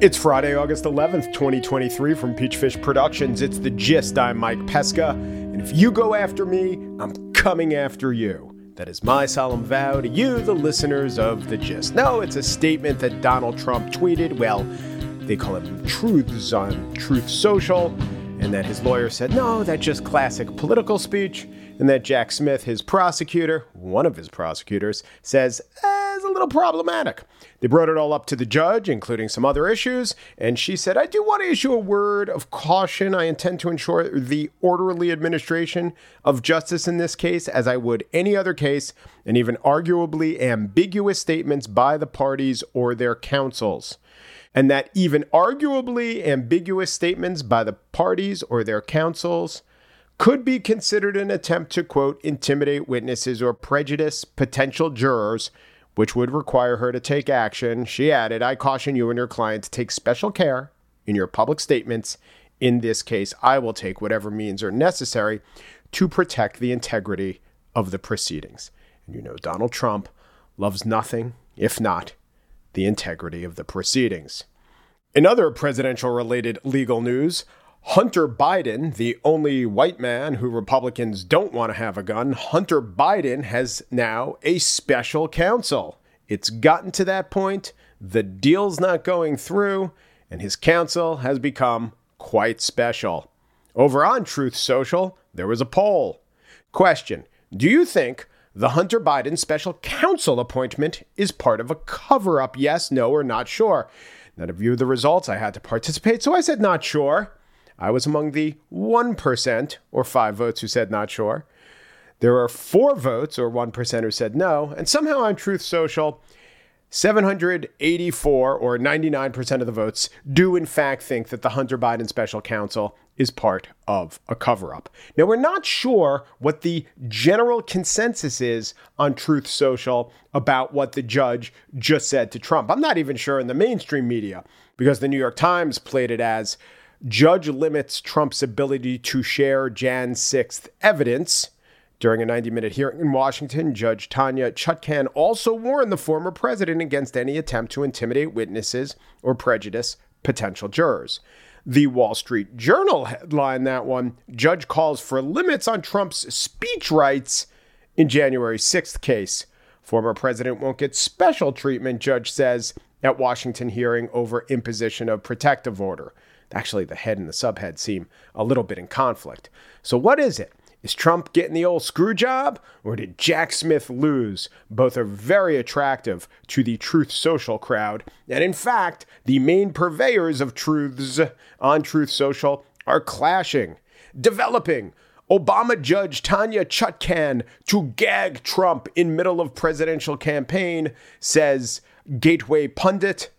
It's Friday, August 11th, 2023, from Peachfish Productions. It's The Gist. I'm Mike Pesca. And if you go after me, I'm coming after you. That is my solemn vow to you, the listeners of The Gist. No, it's a statement that Donald Trump tweeted. Well, they call it truths on Truth Social. And that his lawyer said, no, that's just classic political speech. And that Jack Smith, his prosecutor, one of his prosecutors, says, eh, it's a little problematic. They brought it all up to the judge, including some other issues, and she said, I do want to issue a word of caution. I intend to ensure the orderly administration of justice in this case, as I would any other case, and even arguably ambiguous statements by the parties or their counsels. And that even arguably ambiguous statements by the parties or their counsels could be considered an attempt to, quote, intimidate witnesses or prejudice potential jurors which would require her to take action. She added, I caution you and your client to take special care in your public statements. In this case, I will take whatever means are necessary to protect the integrity of the proceedings. And you know, Donald Trump loves nothing if not the integrity of the proceedings. In other presidential related legal news, Hunter Biden, the only white man who Republicans don't want to have a gun, Hunter Biden has now a special counsel. It's gotten to that point. The deal's not going through, and his counsel has become quite special. Over on Truth Social, there was a poll. Question Do you think the Hunter Biden special counsel appointment is part of a cover up? Yes, no, or not sure. Now, to view the results, I had to participate, so I said not sure. I was among the 1% or five votes who said not sure. There are four votes or 1% who said no. And somehow on Truth Social, 784 or 99% of the votes do in fact think that the Hunter Biden special counsel is part of a cover up. Now, we're not sure what the general consensus is on Truth Social about what the judge just said to Trump. I'm not even sure in the mainstream media because the New York Times played it as Judge limits Trump's ability to share Jan 6th evidence. During a 90 minute hearing in Washington, Judge Tanya Chutkan also warned the former president against any attempt to intimidate witnesses or prejudice potential jurors. The Wall Street Journal headline that one Judge calls for limits on Trump's speech rights in January 6th case. Former president won't get special treatment, judge says at Washington hearing over imposition of protective order. Actually, the head and the subhead seem a little bit in conflict. So, what is it? Is Trump getting the old screw job, or did Jack Smith lose? Both are very attractive to the Truth Social crowd. And in fact, the main purveyors of truths on Truth Social are clashing, developing. Obama judge Tanya Chutkan to gag Trump in middle of presidential campaign, says Gateway Pundit.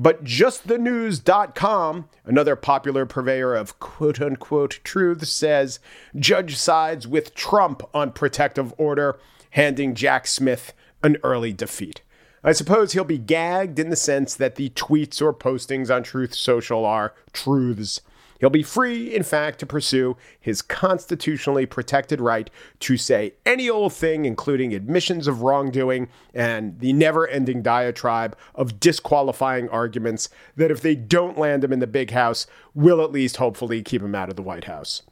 But justthenews.com, another popular purveyor of quote unquote truth, says judge sides with Trump on protective order, handing Jack Smith an early defeat. I suppose he'll be gagged in the sense that the tweets or postings on Truth Social are truths. He'll be free, in fact, to pursue his constitutionally protected right to say any old thing, including admissions of wrongdoing and the never ending diatribe of disqualifying arguments that, if they don't land him in the big house, will at least hopefully keep him out of the White House.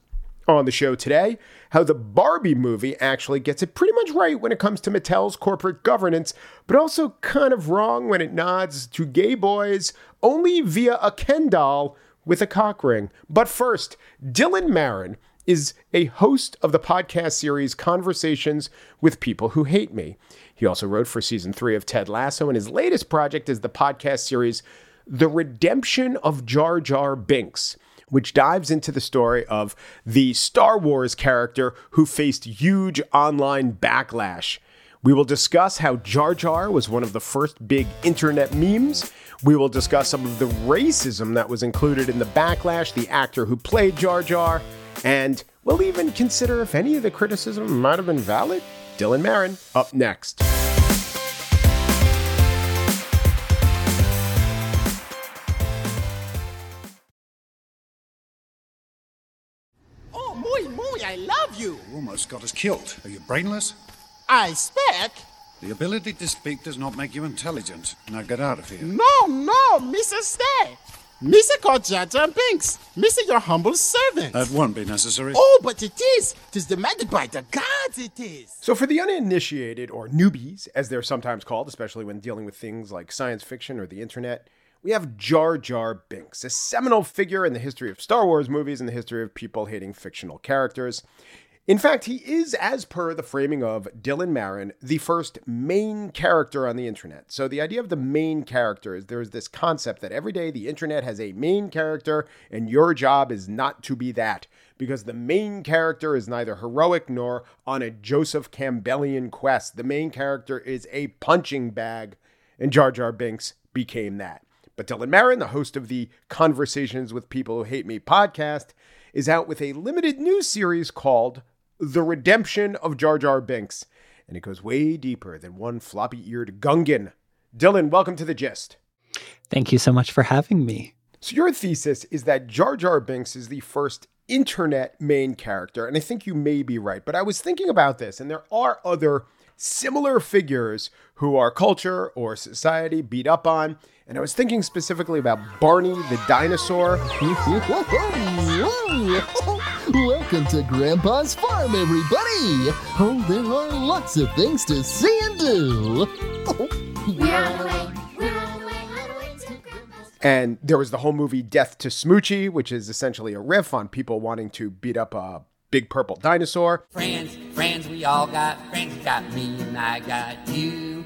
On the show today, how the Barbie movie actually gets it pretty much right when it comes to Mattel's corporate governance, but also kind of wrong when it nods to gay boys only via a Ken doll with a cock ring. But first, Dylan Marron is a host of the podcast series Conversations with People Who Hate Me. He also wrote for season three of Ted Lasso, and his latest project is the podcast series The Redemption of Jar Jar Binks, which dives into the story of the Star Wars character who faced huge online backlash. We will discuss how Jar Jar was one of the first big internet memes we will discuss some of the racism that was included in the backlash, the actor who played Jar Jar, and we'll even consider if any of the criticism might have been valid. Dylan Marron up next. Oh, muy, muy, I love you. You almost got us killed. Are you brainless? I speak The ability to speak does not make you intelligent. Now get out of here. No, no, Mr. Stay. Mr. called Jar Jar Binks. Mr. Your humble servant. That won't be necessary. Oh, but it is. Tis demanded by the gods, it is. So, for the uninitiated, or newbies, as they're sometimes called, especially when dealing with things like science fiction or the internet, we have Jar Jar Binks, a seminal figure in the history of Star Wars movies and the history of people hating fictional characters. In fact, he is, as per the framing of Dylan Marron, the first main character on the internet. So, the idea of the main character is there's this concept that every day the internet has a main character, and your job is not to be that, because the main character is neither heroic nor on a Joseph Campbellian quest. The main character is a punching bag, and Jar Jar Binks became that. But Dylan Marron, the host of the Conversations with People Who Hate Me podcast, is out with a limited news series called the Redemption of Jar Jar Binks, and it goes way deeper than one floppy eared Gungan. Dylan, welcome to the gist. Thank you so much for having me. So, your thesis is that Jar Jar Binks is the first internet main character, and I think you may be right, but I was thinking about this, and there are other similar figures who our culture or society beat up on. And I was thinking specifically about Barney the dinosaur. Welcome to Grandpa's Farm, everybody! Oh, there are lots of things to see and do. And there was the whole movie Death to Smoochy, which is essentially a riff on people wanting to beat up a big purple dinosaur. Friends, friends, we all got friends. You got me and I got you.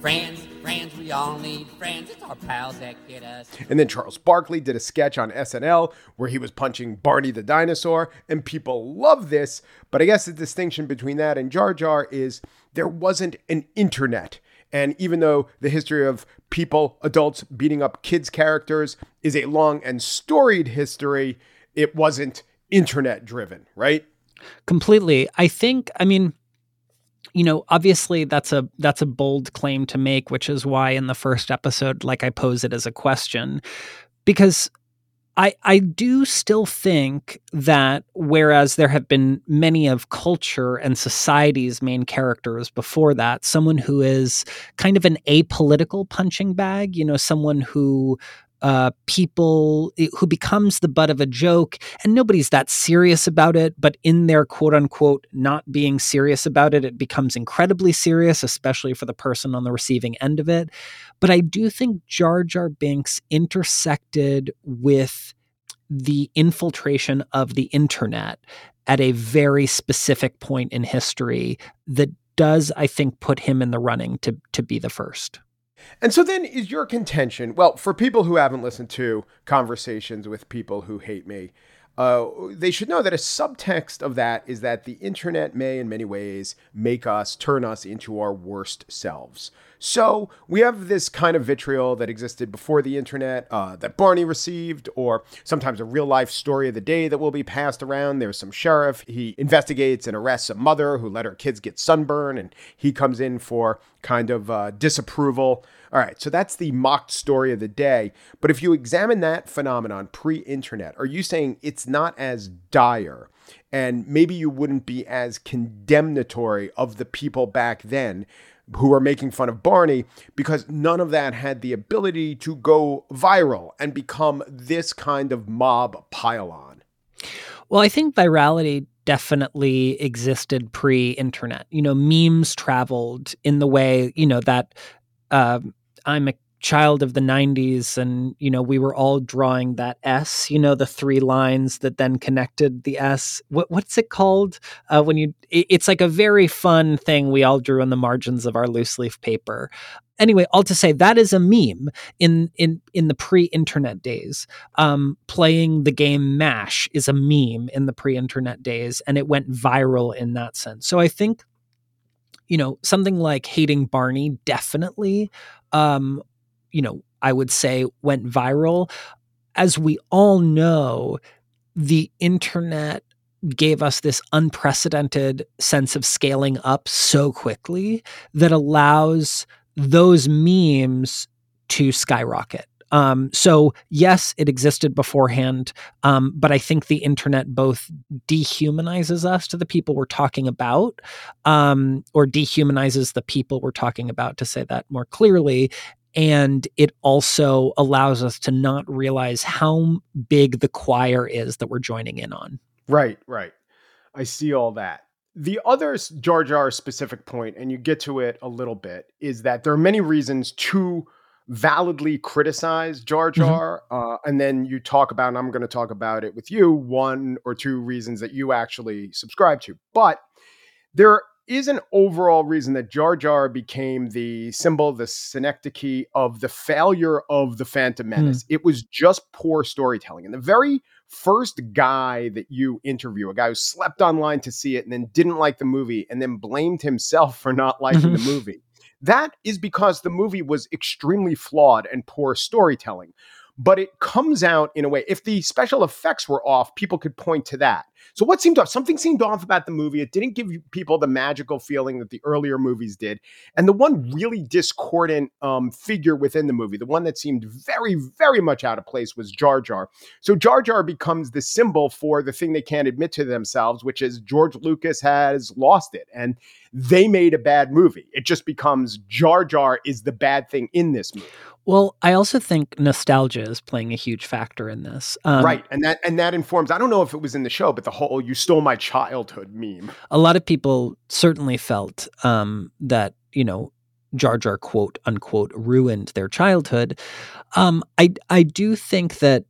Friends, friends, we all need friends. It's our pals that get us. And then Charles Barkley did a sketch on SNL where he was punching Barney the dinosaur, and people love this. But I guess the distinction between that and Jar Jar is there wasn't an internet. And even though the history of people, adults beating up kids' characters is a long and storied history, it wasn't internet driven, right? Completely. I think, I mean, you know, obviously that's a that's a bold claim to make, which is why in the first episode, like I pose it as a question, because I I do still think that whereas there have been many of culture and society's main characters before that, someone who is kind of an apolitical punching bag, you know, someone who uh, people who becomes the butt of a joke and nobody's that serious about it but in their quote unquote not being serious about it it becomes incredibly serious especially for the person on the receiving end of it. But i do think jar jar binks intersected with the infiltration of the internet at a very specific point in history that does i think put him in the running to to be the first and so then is your contention, well, for people who haven't listened to conversations with people who hate me, uh, they should know that a subtext of that is that the internet may, in many ways, make us, turn us into our worst selves. So we have this kind of vitriol that existed before the internet uh, that Barney received, or sometimes a real life story of the day that will be passed around. There's some sheriff. He investigates and arrests a mother who let her kids get sunburn, and he comes in for kind of uh, disapproval. All right, so that's the mocked story of the day. But if you examine that phenomenon pre internet, are you saying it's not as dire? And maybe you wouldn't be as condemnatory of the people back then who are making fun of Barney because none of that had the ability to go viral and become this kind of mob pile-on. Well, I think virality definitely existed pre-internet. You know, memes traveled in the way you know that uh, I'm a child of the 90s and you know we were all drawing that s you know the three lines that then connected the s. What, what's it called? Uh, when you it, it's like a very fun thing we all drew on the margins of our loose leaf paper. Anyway all to say that is a meme in in in the pre-internet days. Um, playing the game mash is a meme in the pre-internet days and it went viral in that sense. So i think you know something like hating barney definitely um, you know, I would say went viral. As we all know, the internet gave us this unprecedented sense of scaling up so quickly that allows those memes to skyrocket. Um, so yes, it existed beforehand, um, but I think the internet both dehumanizes us to the people we're talking about, um, or dehumanizes the people we're talking about. To say that more clearly, and it also allows us to not realize how big the choir is that we're joining in on. Right, right. I see all that. The other Jar Jar specific point, and you get to it a little bit, is that there are many reasons to validly criticize Jar Mm-hmm. Jar. Uh, and then you talk about, and I'm going to talk about it with you, one or two reasons that you actually subscribe to. But there is an overall reason that Jar Jar became the symbol, the synecdoche of the failure of the Phantom hmm. Menace. It was just poor storytelling. And the very first guy that you interview, a guy who slept online to see it and then didn't like the movie and then blamed himself for not liking the movie. That is because the movie was extremely flawed and poor storytelling. But it comes out in a way, if the special effects were off, people could point to that. So, what seemed off? Something seemed off about the movie. It didn't give people the magical feeling that the earlier movies did. And the one really discordant um, figure within the movie, the one that seemed very, very much out of place, was Jar Jar. So, Jar Jar becomes the symbol for the thing they can't admit to themselves, which is George Lucas has lost it. And they made a bad movie. It just becomes Jar Jar is the bad thing in this movie. Well, I also think nostalgia is playing a huge factor in this. Um, right. And that and that informs I don't know if it was in the show, but the whole you stole my childhood meme. A lot of people certainly felt um, that, you know, Jar Jar quote unquote ruined their childhood. Um, I I do think that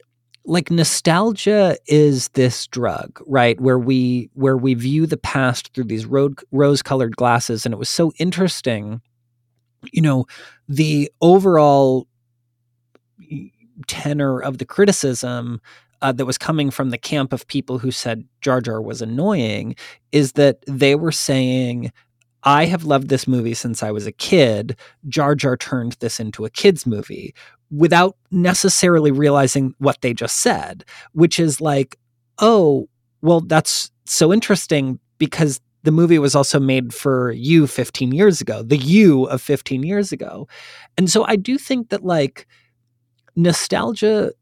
like nostalgia is this drug, right? Where we where we view the past through these road, rose-colored glasses, and it was so interesting. You know, the overall tenor of the criticism uh, that was coming from the camp of people who said Jar Jar was annoying is that they were saying, I have loved this movie since I was a kid. Jar Jar turned this into a kid's movie without necessarily realizing what they just said, which is like, oh, well, that's so interesting because the movie was also made for you 15 years ago, the you of 15 years ago. And so I do think that like nostalgia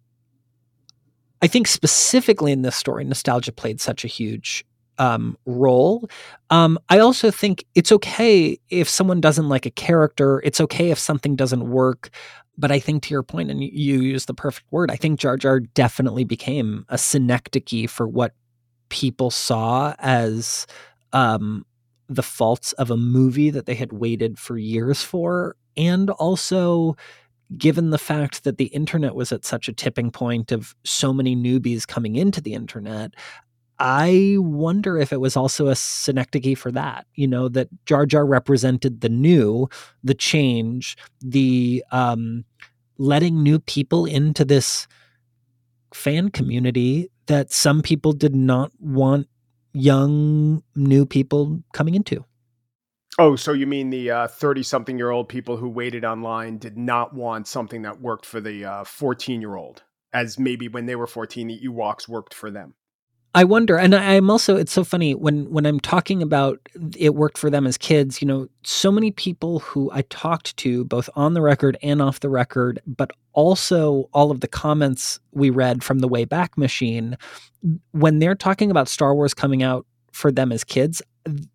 I think specifically in this story, nostalgia played such a huge um, role. Um, I also think it's okay if someone doesn't like a character. It's okay if something doesn't work. But I think to your point, and you, use the perfect word, I think Jar Jar definitely became a synecdoche for what people saw as um, the faults of a movie that they had waited for years for, and also given the fact that the internet was at such a tipping point of so many newbies coming into the internet, I wonder if it was also a synecdoche for that. You know, that Jar Jar represented the new, the change, the um, letting new people into this fan community that some people did not want young new people coming into. Oh, so you mean the uh, 30 something year old people who waited online did not want something that worked for the uh, 14 year old, as maybe when they were 14, the Ewoks worked for them? I wonder, and I- I'm also. It's so funny when when I'm talking about it worked for them as kids. You know, so many people who I talked to, both on the record and off the record, but also all of the comments we read from the Wayback Machine, when they're talking about Star Wars coming out for them as kids,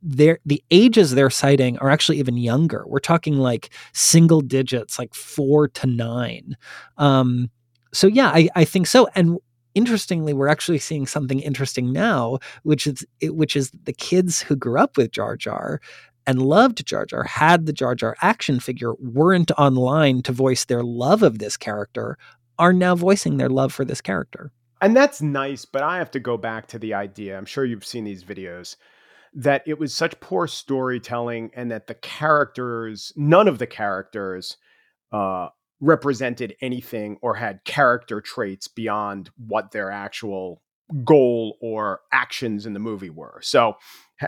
they're, the ages they're citing are actually even younger. We're talking like single digits, like four to nine. Um, so yeah, I, I think so. And interestingly, we're actually seeing something interesting now, which is which is the kids who grew up with Jar Jar and loved Jar Jar, had the Jar Jar action figure, weren't online to voice their love of this character, are now voicing their love for this character. And that's nice, but I have to go back to the idea. I'm sure you've seen these videos that it was such poor storytelling and that the characters, none of the characters, uh, represented anything or had character traits beyond what their actual goal or actions in the movie were. So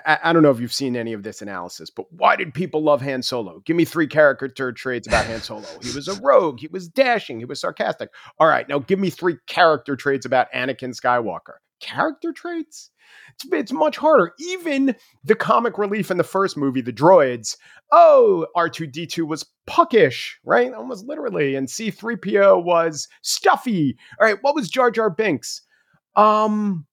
I, I don't know if you've seen any of this analysis, but why did people love Han Solo? Give me three character traits about Han Solo. He was a rogue, he was dashing, he was sarcastic. All right, now give me three character traits about Anakin Skywalker. Character traits. It's, it's much harder. Even the comic relief in the first movie, the droids, oh, R2D2 was puckish, right? Almost literally. And C3PO was stuffy. All right, what was Jar Jar Binks? Um,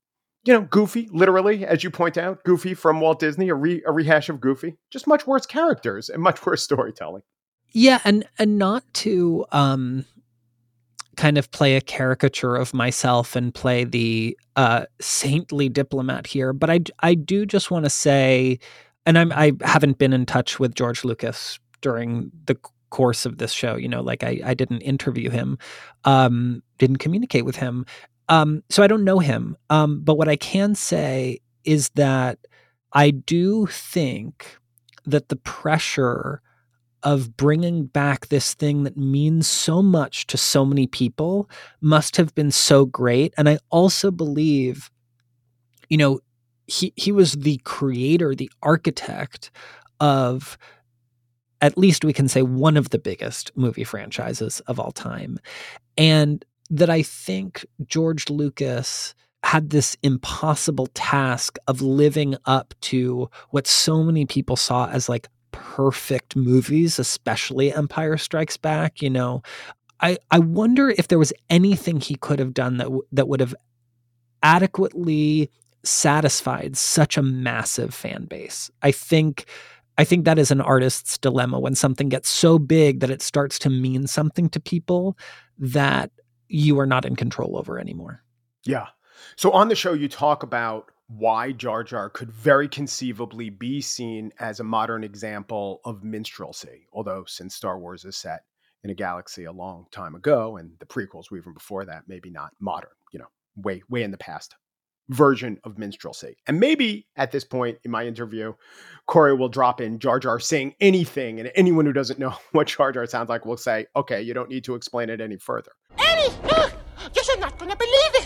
you know, Goofy, literally, as you point out, Goofy from Walt Disney, a, re- a rehash of Goofy, just much worse characters and much worse storytelling. Yeah, and and not to um kind of play a caricature of myself and play the uh saintly diplomat here, but I I do just want to say and I'm I haven't been in touch with George Lucas during the course of this show, you know, like I I didn't interview him, um didn't communicate with him. Um so I don't know him. Um but what I can say is that I do think that the pressure of bringing back this thing that means so much to so many people must have been so great. And i also believe you know he he was the creator the architect of at least we can say one of the biggest movie franchises of all time. And that i think george lucas had this impossible task of living up to what so many people saw as like perfect movies, especially Empire Strikes Back. You know, I I wonder if there was anything he could have done that w- that would have adequately satisfied such a massive fan base. I think I think that is an artist's dilemma when something gets so big that it starts to mean something to people that you are not in control over anymore. Yeah. So on the show, you talk about why Jar Jar could very conceivably be seen as a modern example of minstrelsy. Although, since Star Wars is set in a galaxy a long time ago, and the prequels were even before that, maybe not modern, you know, way, way in the past version of minstrelsy. And maybe at this point in my interview, Corey will drop in Jar Jar saying anything, and anyone who doesn't know what Jar Jar sounds like will say, okay, you don't need to explain it any further. Annie! You're not gonna believe it!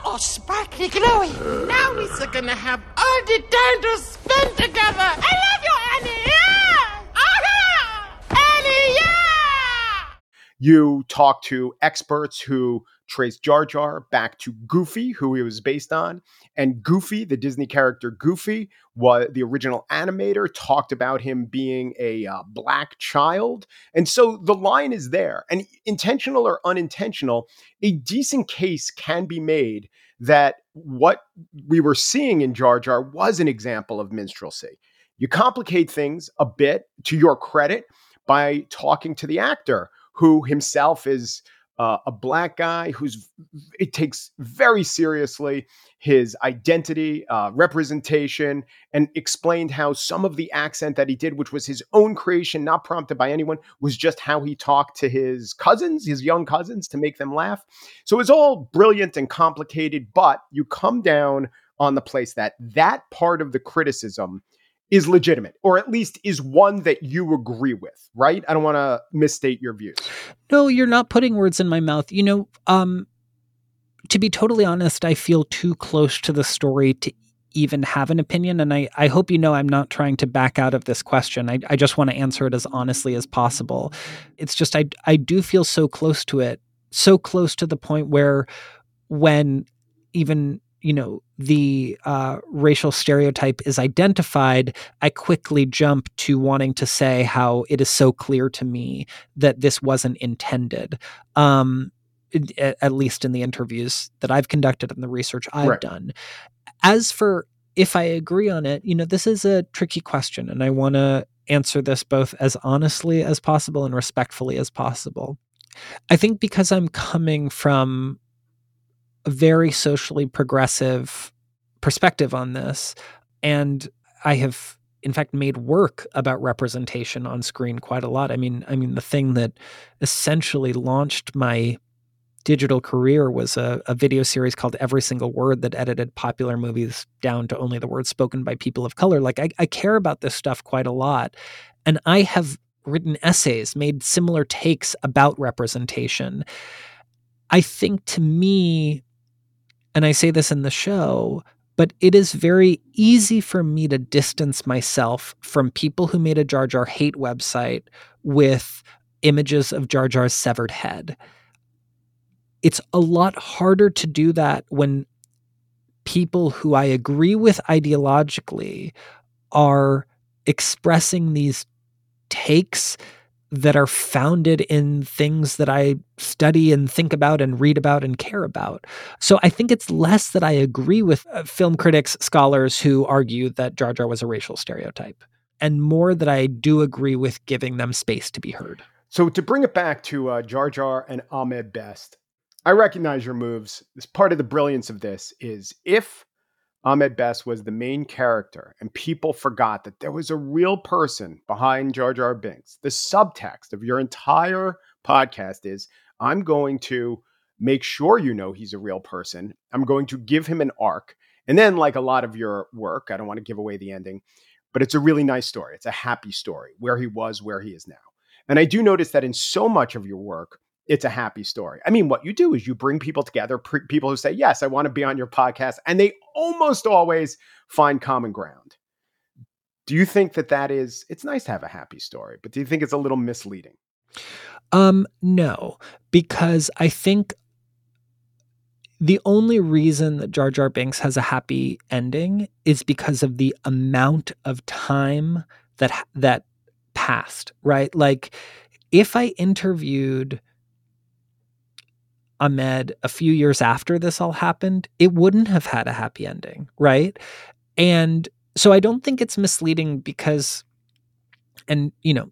Misa all sparkly glowy. Now we're gonna have all the time to spend together. I love you, Annie! Yeah! Ah! Annie, yeah! You talk to experts who trace Jar Jar back to Goofy, who he was based on. And Goofy, the Disney character Goofy, was the original animator, talked about him being a uh, black child. And so the line is there. And intentional or unintentional, a decent case can be made that what we were seeing in Jar Jar was an example of minstrelsy. You complicate things a bit to your credit by talking to the actor who himself is uh, a black guy who's it takes very seriously his identity, uh, representation, and explained how some of the accent that he did, which was his own creation, not prompted by anyone, was just how he talked to his cousins, his young cousins, to make them laugh. So it's all brilliant and complicated, but you come down on the place that that part of the criticism is legitimate, or at least is one that you agree with, right? I don't want to misstate your views. No, you're not putting words in my mouth. You know, um, to be totally honest, I feel too close to the story to even have an opinion. And I, I hope you know I'm not trying to back out of this question. I, I just want to answer it as honestly as possible. It's just I I do feel so close to it, so close to the point where when even you know the uh, racial stereotype is identified, I quickly jump to wanting to say how it is so clear to me that this wasn't intended. Um, at least in the interviews that I've conducted and the research I've right. done. As for if I agree on it, you know, this is a tricky question, and I want to answer this both as honestly as possible and respectfully as possible. I think because I'm coming from a very socially progressive perspective on this. And I have in fact made work about representation on screen quite a lot. I mean, I mean the thing that essentially launched my digital career was a, a, video series called Every Single Word that edited popular movies down to only the words spoken by people of color. Like I, I care about this stuff quite a lot. And I have written essays, made similar takes about representation. I think to me, and I say this in the show, but it is very easy for me to distance myself from people who made a Jar Jar hate website with images of Jar Jar's severed head. It's a lot harder to do that when people who I agree with ideologically are expressing these takes that are founded in things that I study and think about and read about and care about. So I think it's less that I agree with uh, film critics, scholars who argue that Jar Jar was a racial stereotype, and more that I do agree with giving them space to be heard. So to bring it back to uh, Jar Jar and Ahmed Best, I recognize your moves. This part of the brilliance of this is if Ahmed Best was the main character, and people forgot that there was a real person behind Jar Jar Binks. The subtext of your entire podcast is I'm going to make sure you know he's a real person. I'm going to give him an arc. And then, like a lot of your work, I don't want to give away the ending, but it's a really nice story. It's a happy story where he was, where he is now. And I do notice that in so much of your work, it's a happy story. I mean, what you do is you bring people together, pre- people who say, Yes, I want to be on your podcast, and they almost always find common ground. Do you think that that is, it's nice to have a happy story, but do you think it's a little misleading? Um, no, because I think the only reason that Jar Jar Binks has a happy ending is because of the amount of time that that passed, right? Like if I interviewed Ahmed a few years after this all happened, it wouldn't have had a happy ending, right? And so I don't think it's misleading because, and you know,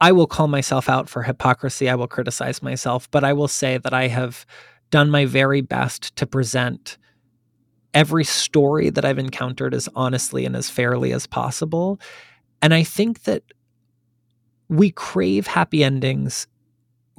I will call myself out for hypocrisy. I will criticize myself, but I will say that I have done my very best to present every story that I've encountered as honestly and as fairly as possible. And I think that we crave happy endings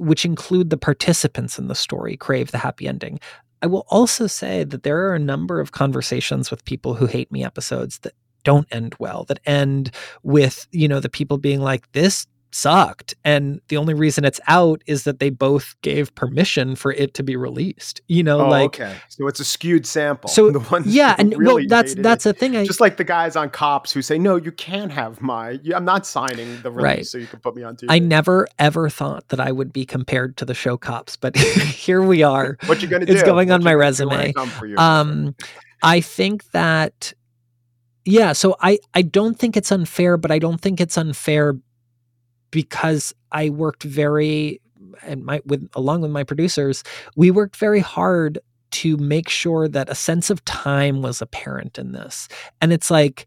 which include the participants in the story, crave the happy ending. I will also say that there are a number of conversations with people who hate me episodes that don't end well, that end with, you know, the people being like, this sucked. And the only reason it's out is that they both gave permission for it to be released. You know, oh, like okay. So it's a skewed sample. So the ones yeah, and really well, that's that's it. a thing. I just like the guys on cops who say, "No, you can't have my. I'm not signing the release, Right. so you can put me on TV." I never ever thought that I would be compared to the show cops, but here we are. what you gonna do? It's going What on my gonna do when I resume. come for you? Um, I think that, yeah. So I I don't think it's unfair, but I don't think it's unfair because I worked very and my with along with my producers, we worked very hard to make sure that a sense of time was apparent in this. And it's like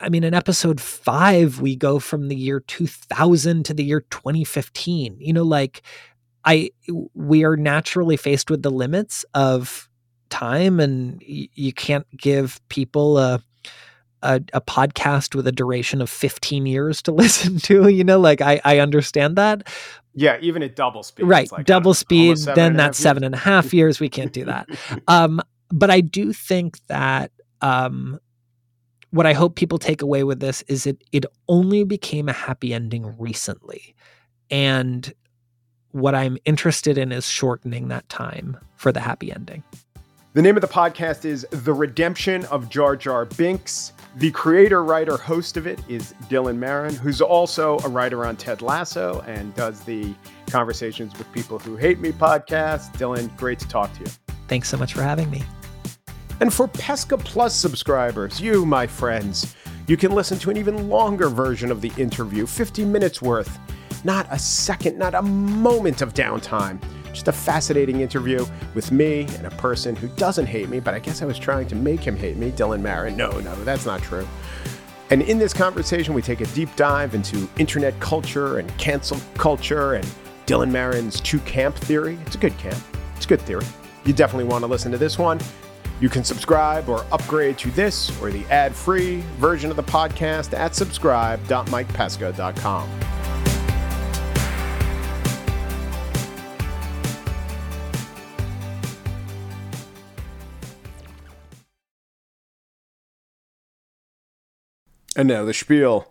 I mean, in episode five, we go from the year 2000 to the year 2015. You know, like I, we are naturally faced with the limits of time, and y- you can't give people a, a a podcast with a duration of 15 years to listen to. You know, like I I understand that, yeah, even at double speed, right? like, Double speed, then that's seven and a half years. We can't do that. um, but I do think that um, what I hope people take away with this is it it only became a happy ending recently, and what I'm interested in is shortening that time for the happy ending. The name of the podcast is The Redemption of Jar Jar Binks. The creator, writer, host of it is Dylan Marron, who's also a writer on Ted Lasso and does the Conversations with People Who Hate Me podcast. Dylan, great to talk to you. Thanks so much for having me. And for Pesca Plus subscribers, you, my friends, you can listen to an even longer version of the interview, 50 minutes worth. Not a second, not a moment of downtime. Just a fascinating interview with me and a person who doesn't hate me, but I guess I was trying to make him hate me, Dylan Marron. No, no, that's not true. And in this conversation, we take a deep dive into internet culture and cancel culture and Dylan Marron's two camp theory. It's a good camp, it's a good theory. You definitely want to listen to this one. You can subscribe or upgrade to this or the ad free version of the podcast at subscribe.mikepesca.com. And now the spiel.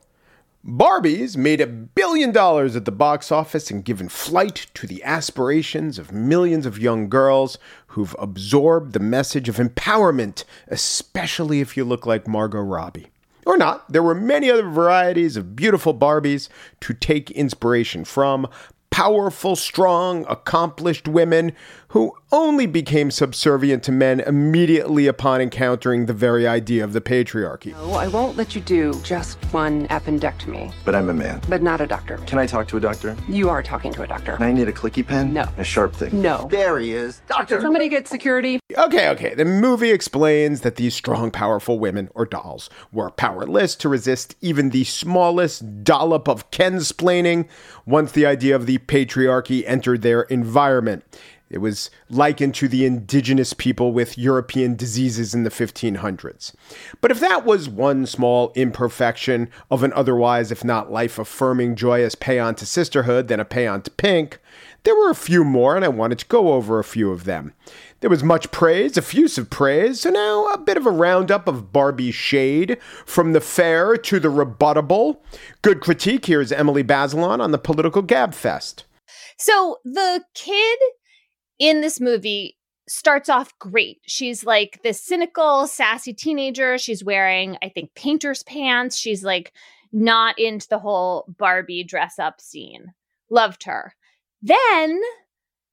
Barbies made a billion dollars at the box office and given flight to the aspirations of millions of young girls who've absorbed the message of empowerment, especially if you look like Margot Robbie. Or not, there were many other varieties of beautiful Barbies to take inspiration from. Powerful, strong, accomplished women who only became subservient to men immediately upon encountering the very idea of the patriarchy. No, I won't let you do just one appendectomy, But I'm a man. but not a doctor. Can I talk to a doctor? You are talking to a doctor. I need a clicky pen? No. A sharp thing? No. There he is. Doctor! Somebody get security. Okay, okay. The movie explains that these strong, powerful women, or dolls, were powerless to resist even the smallest dollop of Kensplaining once the idea of the patriarchy entered their environment. It was likened to the indigenous people with European diseases in the 1500s. But if that was one small imperfection of an otherwise, if not life affirming, joyous paean to sisterhood, then a paean to pink, there were a few more, and I wanted to go over a few of them. There was much praise, effusive praise, so now a bit of a roundup of Barbie shade, from the fair to the rebuttable. Good critique. Here's Emily Bazelon on the political gabfest. So the kid in this movie starts off great. She's like this cynical, sassy teenager. She's wearing, I think, painter's pants. She's like not into the whole Barbie dress up scene. Loved her. Then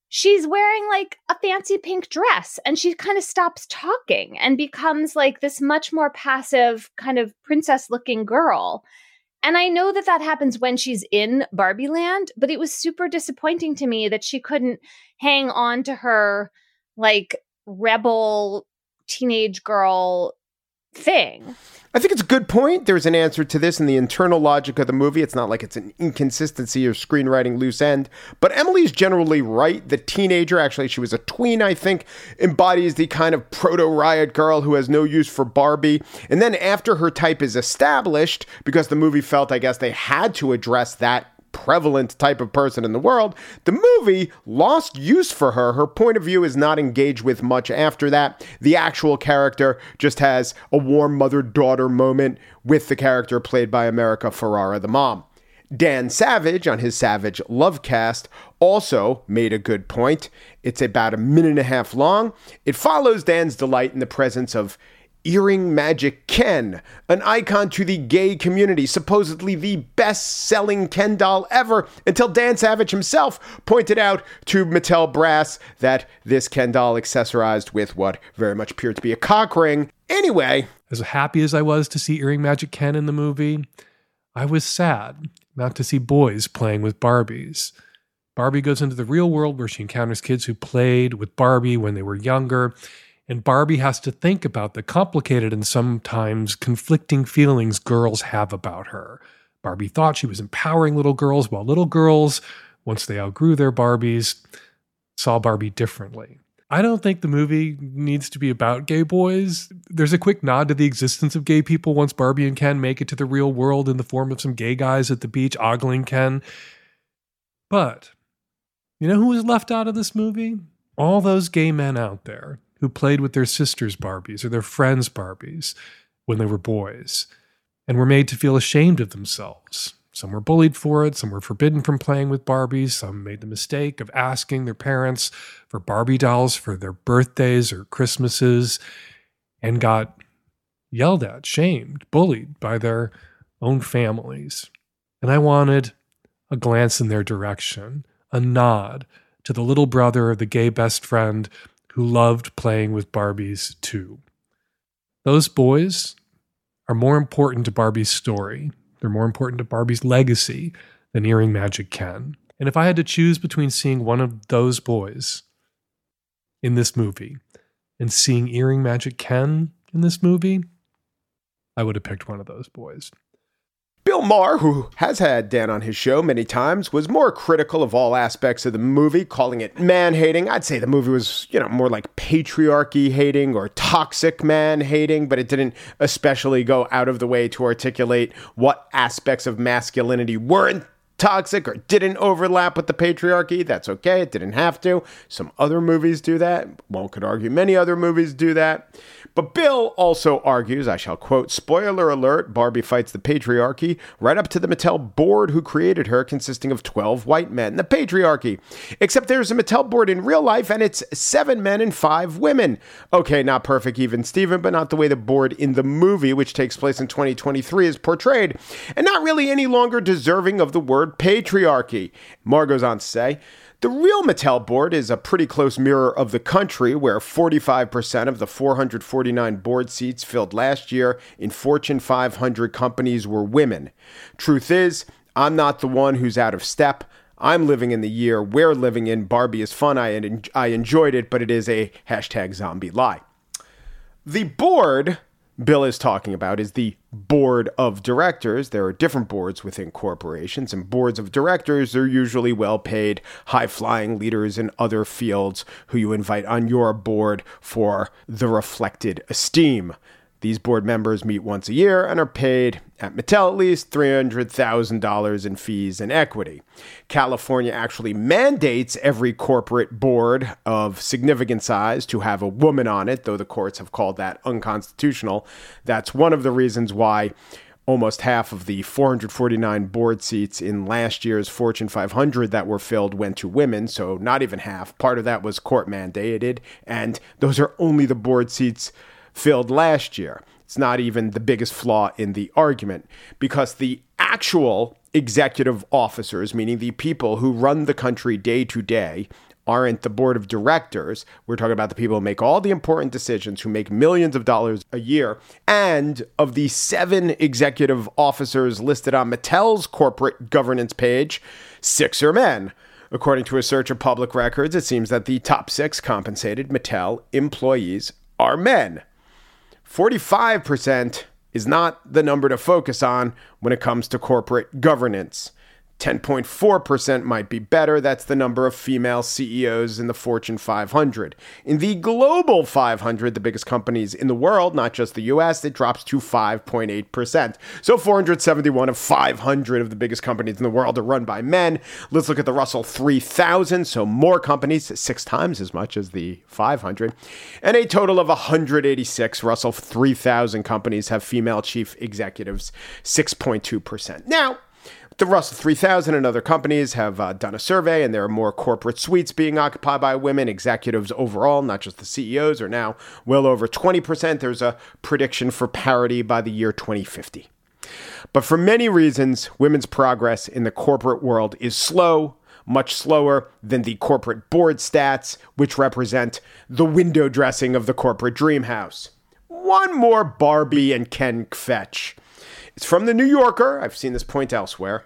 she's wearing like a fancy pink dress and she kind of stops talking and becomes like this much more passive, kind of princess looking girl. And I know that that happens when she's in Barbie Land, but it was super disappointing to me that she couldn't hang on to her like rebel teenage girl thing. I think it's a good point. There's an answer to this in the internal logic of the movie. It's not like it's an inconsistency or screenwriting loose end. But Emily's generally right. The teenager, actually, she was a tween, I think, embodies the kind of proto riot girl who has no use for Barbie. And then after her type is established, because the movie felt, I guess, they had to address that prevalent type of person in the world, the movie lost use for her. Her point of view is not engaged with much after that. The actual character just has a warm mother daughter moment with the character played by America Ferrera, the mom. Dan Savage on his Savage Lovecast also made a good point. It's about a minute and a half long. It follows Dan's delight in the presence of Earring Magic Ken, an icon to the gay community, supposedly the best selling Ken doll ever, until Dan Savage himself pointed out to Mattel Brass that this Ken doll accessorized with what very much appeared to be a cock ring. Anyway, As happy as I was to see Earring Magic Ken in the movie, I was sad not to see boys playing with Barbies. Barbie goes into the real world where she encounters kids who played with Barbie when they were younger, and Barbie has to think about the complicated and sometimes conflicting feelings girls have about her. Barbie thought she was empowering little girls, while little girls, once they outgrew their Barbies, saw Barbie differently. I don't think the movie needs to be about gay boys. There's a quick nod to the existence of gay people once Barbie and Ken make it to the real world in the form of some gay guys at the beach ogling Ken. But you know who was left out of this movie? All those gay men out there who played with their sisters' Barbies or their friends' Barbies when they were boys and were made to feel ashamed of themselves. Some were bullied for it, some were forbidden from playing with Barbies, some made the mistake of asking their parents for Barbie dolls for their birthdays or Christmases and got yelled at, shamed, bullied by their own families. And I wanted a glance in their direction, a nod to the little brother of the gay best friend who loved playing with Barbies too. Those boys are more important to Barbie's story. They're more important to Barbie's legacy than Earring Magic Ken. And if I had to choose between seeing one of those boys in this movie and seeing Earring Magic Ken in this movie, I would have picked one of those boys. Bill Maher, who has had Dan on his show many times, was more critical of all aspects of the movie, calling it man hating. I'd say the movie was, you know, more like patriarchy hating or toxic man hating, but it didn't especially go out of the way to articulate what aspects of masculinity weren't toxic or didn't overlap with the patriarchy. That's okay. It didn't have to. Some other movies do that. One could argue many other movies do that. But Bill also argues, I shall quote, spoiler alert, Barbie fights the patriarchy right up to the Mattel board who created her, consisting of 12 white men. The patriarchy. Except there's a Mattel board in real life and it's seven men and five women. Okay, not perfect even, Steven, but not the way the board in the movie, which takes place in 2023, is portrayed. And not really any longer deserving of the word patriarchy. Maher goes on to say, the real Mattel board is a pretty close mirror of the country, where 45% of the 449 board seats filled last year in Fortune 500 companies were women. Truth is, I'm not the one who's out of step. I'm living in the year we're living in. Barbie is fun. I, I enjoyed it, but it is a hashtag zombie lie. The board Bill is talking about is the board of directors. There are different boards within corporations, and boards of directors are usually well paid, high flying leaders in other fields who you invite on your board for the reflected esteem. These board members meet once a year and are paid, at Mattel at least, $300,000 in fees and equity. California actually mandates every corporate board of significant size to have a woman on it, though the courts have called that unconstitutional. That's one of the reasons why almost half of the 449 board seats in last year's Fortune 500 that were filled went to women, so not even half. Part of that was court mandated, and those are only the board seats filled last year. It's not even the biggest flaw in the argument because the actual executive officers, meaning the people who run the country day to day, aren't the board of directors. We're talking about the people who make all the important decisions, who make millions of dollars a year. And of the seven executive officers listed on Mattel's corporate governance page, six are men. According to a search of public records, it seems that the top six compensated Mattel employees are men. 45% is not the number to focus on when it comes to corporate governance. 10.4% might be better. That's the number of female CEOs in the Fortune 500. In the Global 500, the biggest companies in the world, not just the US, it drops to 5.8%. So 471 of 500 of the biggest companies in the world are run by men. Let's look at the Russell 3000. So more companies, six times as much as the 500. And a total of 186 Russell 3000 companies have female chief executives, 6.2%. Now, the Russell 3000 and other companies have uh, done a survey, and there are more corporate suites being occupied by women. Executives overall, not just the CEOs, are now well over 20%. There's a prediction for parity by the year 2050. But for many reasons, women's progress in the corporate world is slow, much slower than the corporate board stats, which represent the window dressing of the corporate dream house. One more Barbie and Ken fetch. It's from the New Yorker. I've seen this point elsewhere.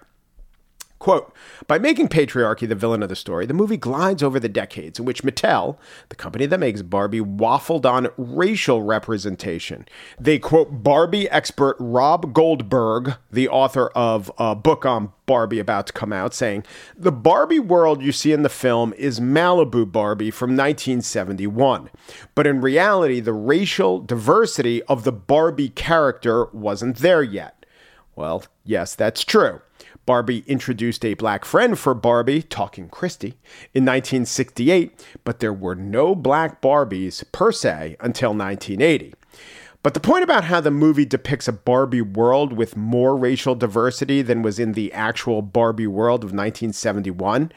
Quote, by making patriarchy the villain of the story, the movie glides over the decades in which Mattel, the company that makes Barbie, waffled on racial representation. They quote Barbie expert Rob Goldberg, the author of a book on Barbie about to come out, saying, The Barbie world you see in the film is Malibu Barbie from 1971. But in reality, the racial diversity of the Barbie character wasn't there yet. Well, yes, that's true. Barbie introduced a black friend for Barbie, Talking Christie, in 1968, but there were no black Barbies per se until 1980. But the point about how the movie depicts a Barbie world with more racial diversity than was in the actual Barbie world of 1971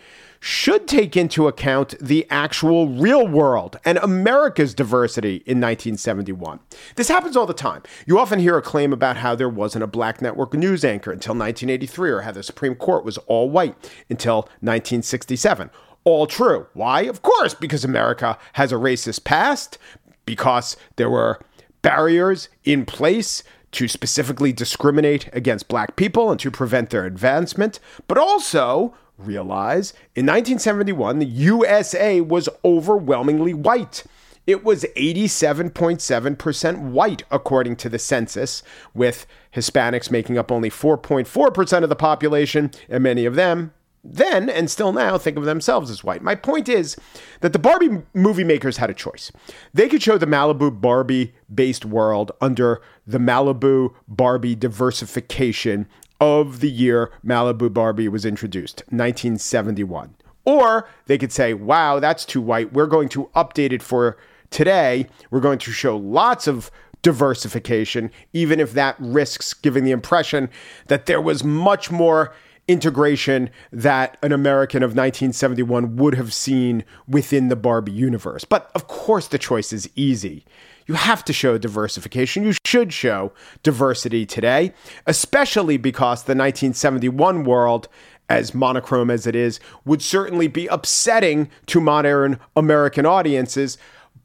should take into account the actual real world and America's diversity in 1971. This happens all the time. You often hear a claim about how there wasn't a black network news anchor until 1983 or how the Supreme Court was all white until 1967. All true. Why? Of course, because America has a racist past, because there were barriers in place to specifically discriminate against black people and to prevent their advancement, but also realize in 1971, the USA was overwhelmingly white. It was 87.7% white, according to the census, with Hispanics making up only 4.4% of the population, and many of them then and still now think of themselves as white. My point is that the Barbie movie makers had a choice. They could show the Malibu Barbie based world under the Malibu Barbie diversification of the year Malibu Barbie was introduced, 1971. Or they could say, wow, that's too white. We're going to update it for today. We're going to show lots of diversification, even if that risks giving the impression that there was much more integration that an American of 1971 would have seen within the Barbie universe. But of course, the choice is easy you have to show diversification. You should show diversity today, especially because the 1971 world as monochrome as it is, would certainly be upsetting to modern American audiences.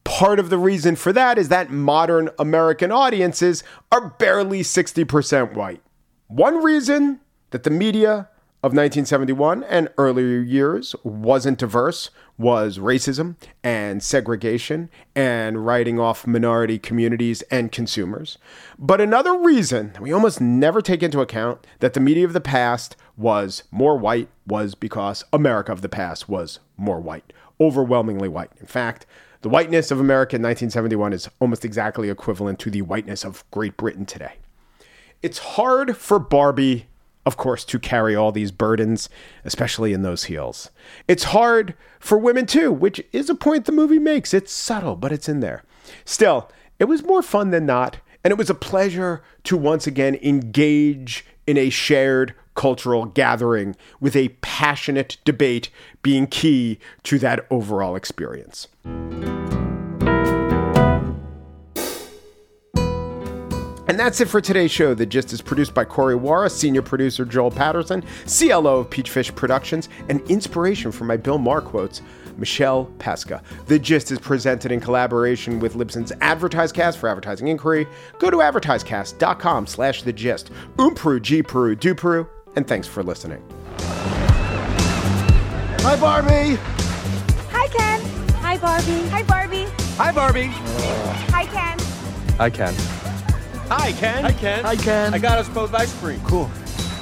Part of the reason for that is that modern American audiences are barely 60% white. One reason that the media of 1971 and earlier years wasn't diverse was racism and segregation and writing off minority communities and consumers. But another reason we almost never take into account that the media of the past was more white was because America of the past was more white, overwhelmingly white. In fact, the whiteness of America in 1971 is almost exactly equivalent to the whiteness of Great Britain today. It's hard for Barbie of course, to carry all these burdens, especially in those heels. It's hard for women too, which is a point the movie makes. It's subtle, but it's in there. Still, it was more fun than not, and it was a pleasure to once again engage in a shared cultural gathering with a passionate debate being key to that overall experience. And that's it for today's show. The Gist is produced by Corey Wara, senior producer Joel Patterson, CLO of Peachfish Productions, and inspiration for my Bill Maher quotes, Michelle Pesca. The Gist is presented in collaboration with Libsyn's AdvertiseCast for advertising inquiry. Go to advertisecast.com slash the gist. Umpru, G Peru, Du Peru, and thanks for listening. Hi, Barbie. Hi, Ken. Hi, Barbie. Hi, Barbie. Hi, Barbie. Hi, Ken. Hi, Ken. Hi, Ken. Hi, Ken. Hi, Ken. I got us both ice cream. Cool.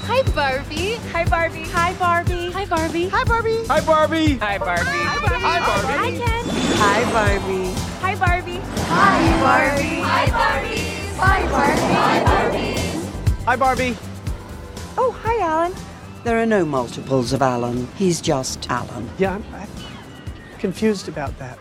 Hi, Barbie. Hi, Barbie. Hi, Barbie. Hi, Barbie. Hi, Barbie. Hi, Barbie. Hi, Barbie. Hi, Barbie. Hi, Barbie. Hi, Ken. Hi, Barbie. Hi, Barbie. Hi, Barbie. Hi, Barbie. Hi, Barbie. Hi, Barbie. Hi, Barbie. Oh, hi, Alan. There are no multiples of Alan. He's just Alan. Yeah, I'm, I'm confused about that.